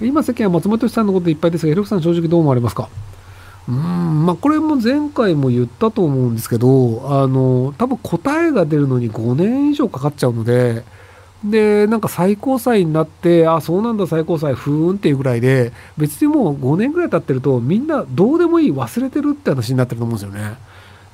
今世間は松本さんのこといっぱいですが、ひろきさん正直どう思われますか？うん、まあこれも前回も言ったと思うんですけど、あの、多分答えが出るのに5年以上かかっちゃうので、で、なんか最高裁になって、あ、そうなんだ最高裁、ふーんっていうぐらいで、別にもう5年ぐらい経ってると、みんなどうでもいい、忘れてるって話になってると思うんですよね。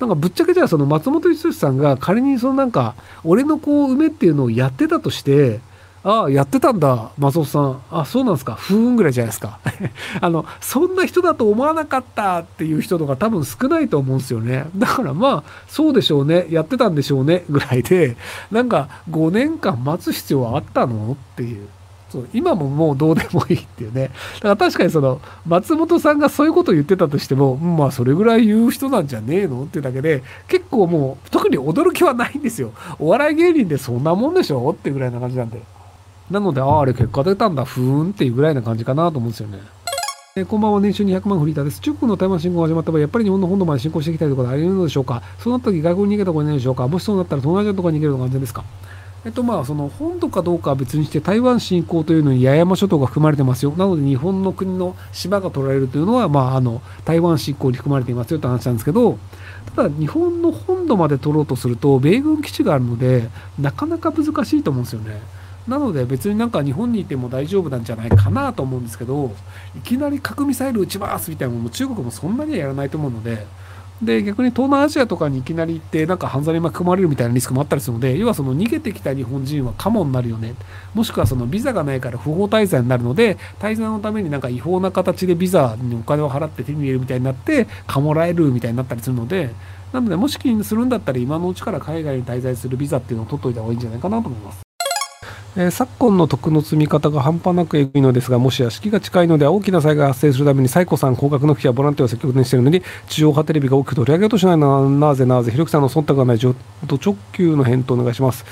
なんかぶっちゃけじゃあその松本人志さんが仮にそのなんか、俺の子を埋めっていうのをやってたとして、ああ、やってたんだ、松本さん。あ、そうなんですか。ふーんぐらいじゃないですか。あの、そんな人だと思わなかったっていう人とか多分少ないと思うんですよね。だからまあ、そうでしょうね。やってたんでしょうね。ぐらいで、なんか5年間待つ必要はあったの？っていう。そう今ももうどうでもいいっていうね。だから確かにその、松本さんがそういうことを言ってたとしても、まあそれぐらい言う人なんじゃねえの？っていうだけで、結構もう特に驚きはないんですよ。お笑い芸人でそんなもんでしょ？ってぐらいな感じなんで。なので、ああ、あれ結果出たんだ、ふーんっていうぐらいな感じかなと思うんですよね。えこんばんは、年収200万フリーターです。中国の台湾侵攻が始まった場合、やっぱり日本の本土まで侵攻してきたいということはあり得るのでしょうか？そうなった時、外国に逃げた方がいいのでしょうか？もしそうなったら、東南アジアとかに逃げるのが安全ですか？えっとまあ、その本土かどうかは別にして台湾侵攻というのに八重山諸島が含まれてますよ。なので日本の国の島が取られるというのは、まあ、あの台湾侵攻に含まれていますよって話なんですけど、ただ日本の本土まで取ろうとすると米軍基地があるので、なかなか難しいと思うんですよね。なので別になんか日本にいても大丈夫なんじゃないかなと思うんですけどいきなり核ミサイル撃ちますみたいなのも中国もそんなにはやらないと思うのでで逆に東南アジアとかにいきなり行ってなんか犯罪に巻き込まれるみたいなリスクもあったりするので要はその逃げてきた日本人はカモになるよねもしくはそのビザがないから不法滞在になるので滞在のためになんか違法な形でビザにお金を払って手に入れるみたいになってかもらえるみたいになったりするのでなのでもし気にするんだったら今のうちから海外に滞在するビザっていうのを取っといた方がいいんじゃないかなと思います。えー、昨今の徳の積み方が半端なくえぐいのですが、もし屋敷が近いので大きな災害が発生するために、サイコさん、高額の日やボランティアを積極的にしているのに、地上波テレビが大きく取り上げようとしないのはなぜなぜ、ひろきさんの忖度がない直球の返答をお願いします。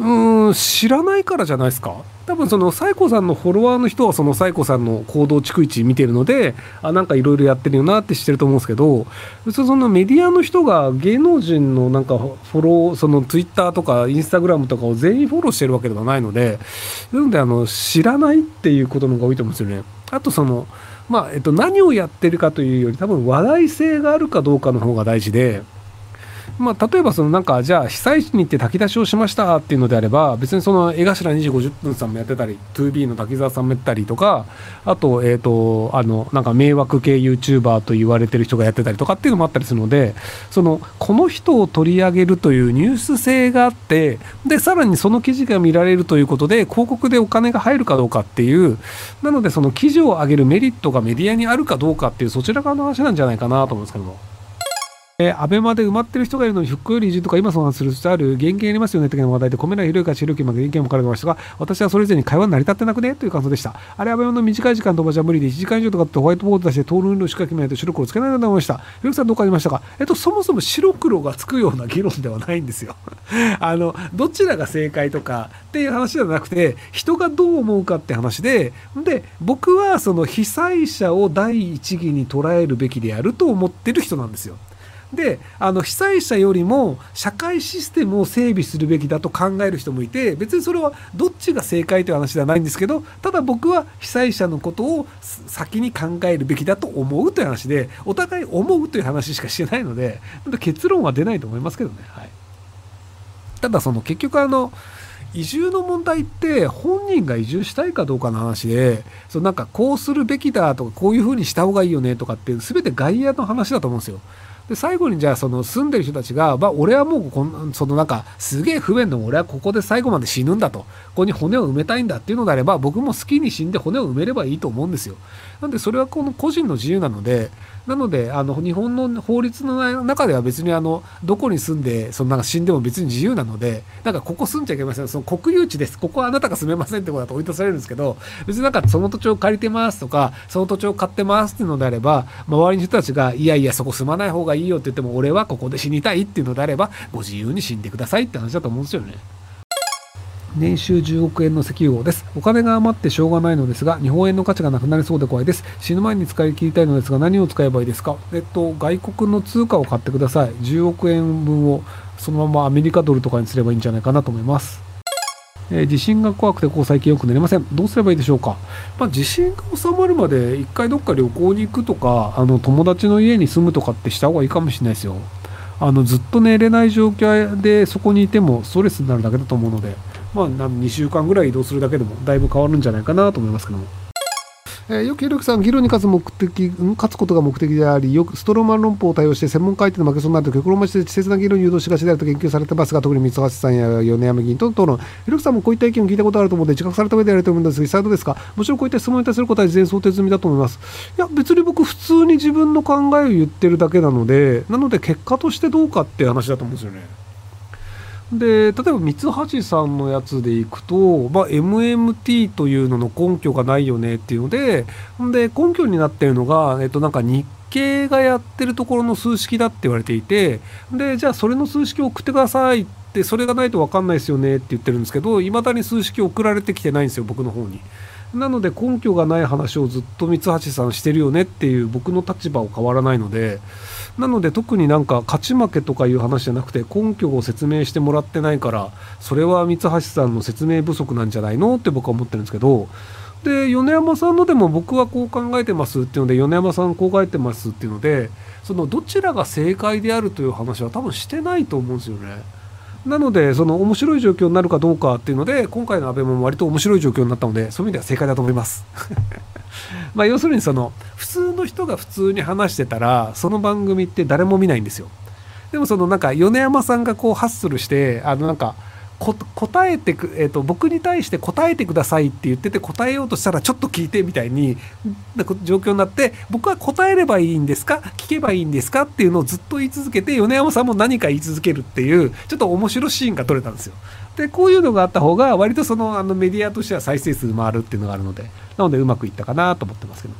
うん、知らないからじゃないですか。多分そのサイコさんのフォロワーの人はそのサイコさんの行動逐一見てるのであなんかいろいろやってるよなって知ってると思うんですけど別にそのメディアの人が芸能人のなんかフォローそのツイッターとかインスタグラムとかを全員フォローしてるわけではないのでなのであの知らないっていうことの方が多いと思うんですよね。あとそのまあえっと、何をやってるかというより多分話題性があるかどうかの方が大事でまあ、例えばそのなんかじゃあ被災地に行って炊き出しをしましたっていうのであれば別にその江頭2時50分さんもやってたり 2B の滝沢さんもやったりとかあとえっ、とあのなんか迷惑系 YouTuber と言われてる人がやってたりとかっていうのもあったりするのでそのこの人を取り上げるというニュース性があってでさらにその記事が見られるということで広告でお金が入るかどうかっていうなのでその記事を上げるメリットがメディアにあるかどうかっていうそちら側の話なんじゃないかなと思うんですけども。えー、アベマで埋まってる人がいるのに復興より移住とか今その話する必要ある？原型ありますよね？的な話題で米田広いか白木まで意見も書かれてましたが私はそれ以前に会話成り立ってなくねという感想でした。あれアベマの短い時間飛ばしは無理で1時間以上とかってホワイトボード出して討論の仕掛けないと白黒つけないなと思いました。ひろきさんどうかありましたか？えっとそもそも白黒がつくような議論ではないんですよ。あのどちらが正解とかっていう話ではなくて人がどう思うかって話でで僕はその被災者を第一義に捉えるべきであると思ってる人なんですよ。であの被災者よりも社会システムを整備するべきだと考える人もいて別にそれはどっちが正解という話ではないんですけどただ僕は被災者のことを先に考えるべきだと思うという話でお互い思うという話しかしてないので結論は出ないと思いますけどね。はい、ただその結局あの移住の問題って本人が移住したいかどうかの話でそのなんかこうするべきだとかこういうふうにした方がいいよねとかって全て外野の話だと思うんですよ。で最後にじゃあその住んでる人たちが、まあ、俺はもうこんそのなんかすげえ不便でも俺はここで最後まで死ぬんだと。ここに骨を埋めたいんだっていうのであれば僕も好きに死んで骨を埋めればいいと思うんですよ。なんでそれはこの個人の自由なのでなのであの日本の法律の中では別にあのどこに住んでそのなんか死んでも別に自由なのでなんかここ住んじゃいけません。その国有地です。ここはあなたが住めませんってことだと追い出されるんですけど別になんかその土地を借りてますとかその土地を買ってますっていうのであれば周りの人たちがいやいやそこ住まない方ががいいよって言っても俺はここで死にたいっていうのであればご自由に死んでくださいって話だと思うんですよね。年収10億円の石油王です。お金が余ってしょうがないのですが、日本円の価値がなくなりそうで怖いです。死ぬ前に使い切りたいのですが、何を使えばいいですか？えっと、外国の通貨を買ってください。10億円分をそのままアメリカドルとかにすればいいんじゃないかなと思います。えー、地震が怖くてこう最近よく寝れません。どうすればいいでしょうか。まあ、地震が収まるまで一回どっか旅行に行くとか、あの友達の家に住むとかってした方がいいかもしれないですよ。あのずっと寝れない状況でそこにいてもストレスになるだけだと思うので、まあ、2週間ぐらい移動するだけでもだいぶ変わるんじゃないかなと思いますけども。えー、よくひろきさん、議論に勝つ目的、勝つことが目的であり、よくストローマン論法を対応して専門家相手の負けそうになると極論待ちで稚拙な議論に誘導しがちであると研究されてますが、特に三橋さんや米山議員との討論、ひろきさんもこういった意見を聞いたことあると思うので、自覚された上でやると思うんですが、実際どうですか？もちろんこういった質問に対する答え事前想定済みだと思います。いや、別に僕、普通に自分の考えを言ってるだけなので、なので結果としてどうかって話だと思うんですよね。で例えば三橋さんのやつでいくと、まあ、MMT というのの根拠がないよねっていうのでで根拠になってるのが、えっと、なんか日経がやってるところの数式だって言われていてでじゃあそれの数式を送ってくださいってそれがないと分かんないですよねって言ってるんですけどいまだに数式送られてきてないんですよ僕の方に。なので根拠がない話をずっと三橋さんしてるよねっていう僕の立場は変わらないのでなので特になんか勝ち負けとかいう話じゃなくて根拠を説明してもらってないからそれは三橋さんの説明不足なんじゃないのって僕は思ってるんですけどで米山さんのでも僕はこう考えてますっていうので米山さんこう書いてますっていうのでそのどちらが正解であるという話は多分してないと思うんですよね。なので、その面白い状況になるかどうかっていうので、今回の安倍も割と面白い状況になったので、そういう意味では正解だと思います。まあ要するにその、普通の人が普通に話してたら、その番組って誰も見ないんですよ。でもそのなんか米山さんがこうハッスルして、あのなんか、答えてく、えーと、僕に対して答えてくださいって言ってて答えようとしたらちょっと聞いてみたいにな状況になって僕は答えればいいんですか？聞けばいいんですか？っていうのをずっと言い続けて米山さんも何か言い続けるっていうちょっと面白いシーンが撮れたんですよ。でこういうのがあった方が割とそのあのメディアとしては再生数回るっていうのがあるのでなのでうまくいったかなと思ってますけど。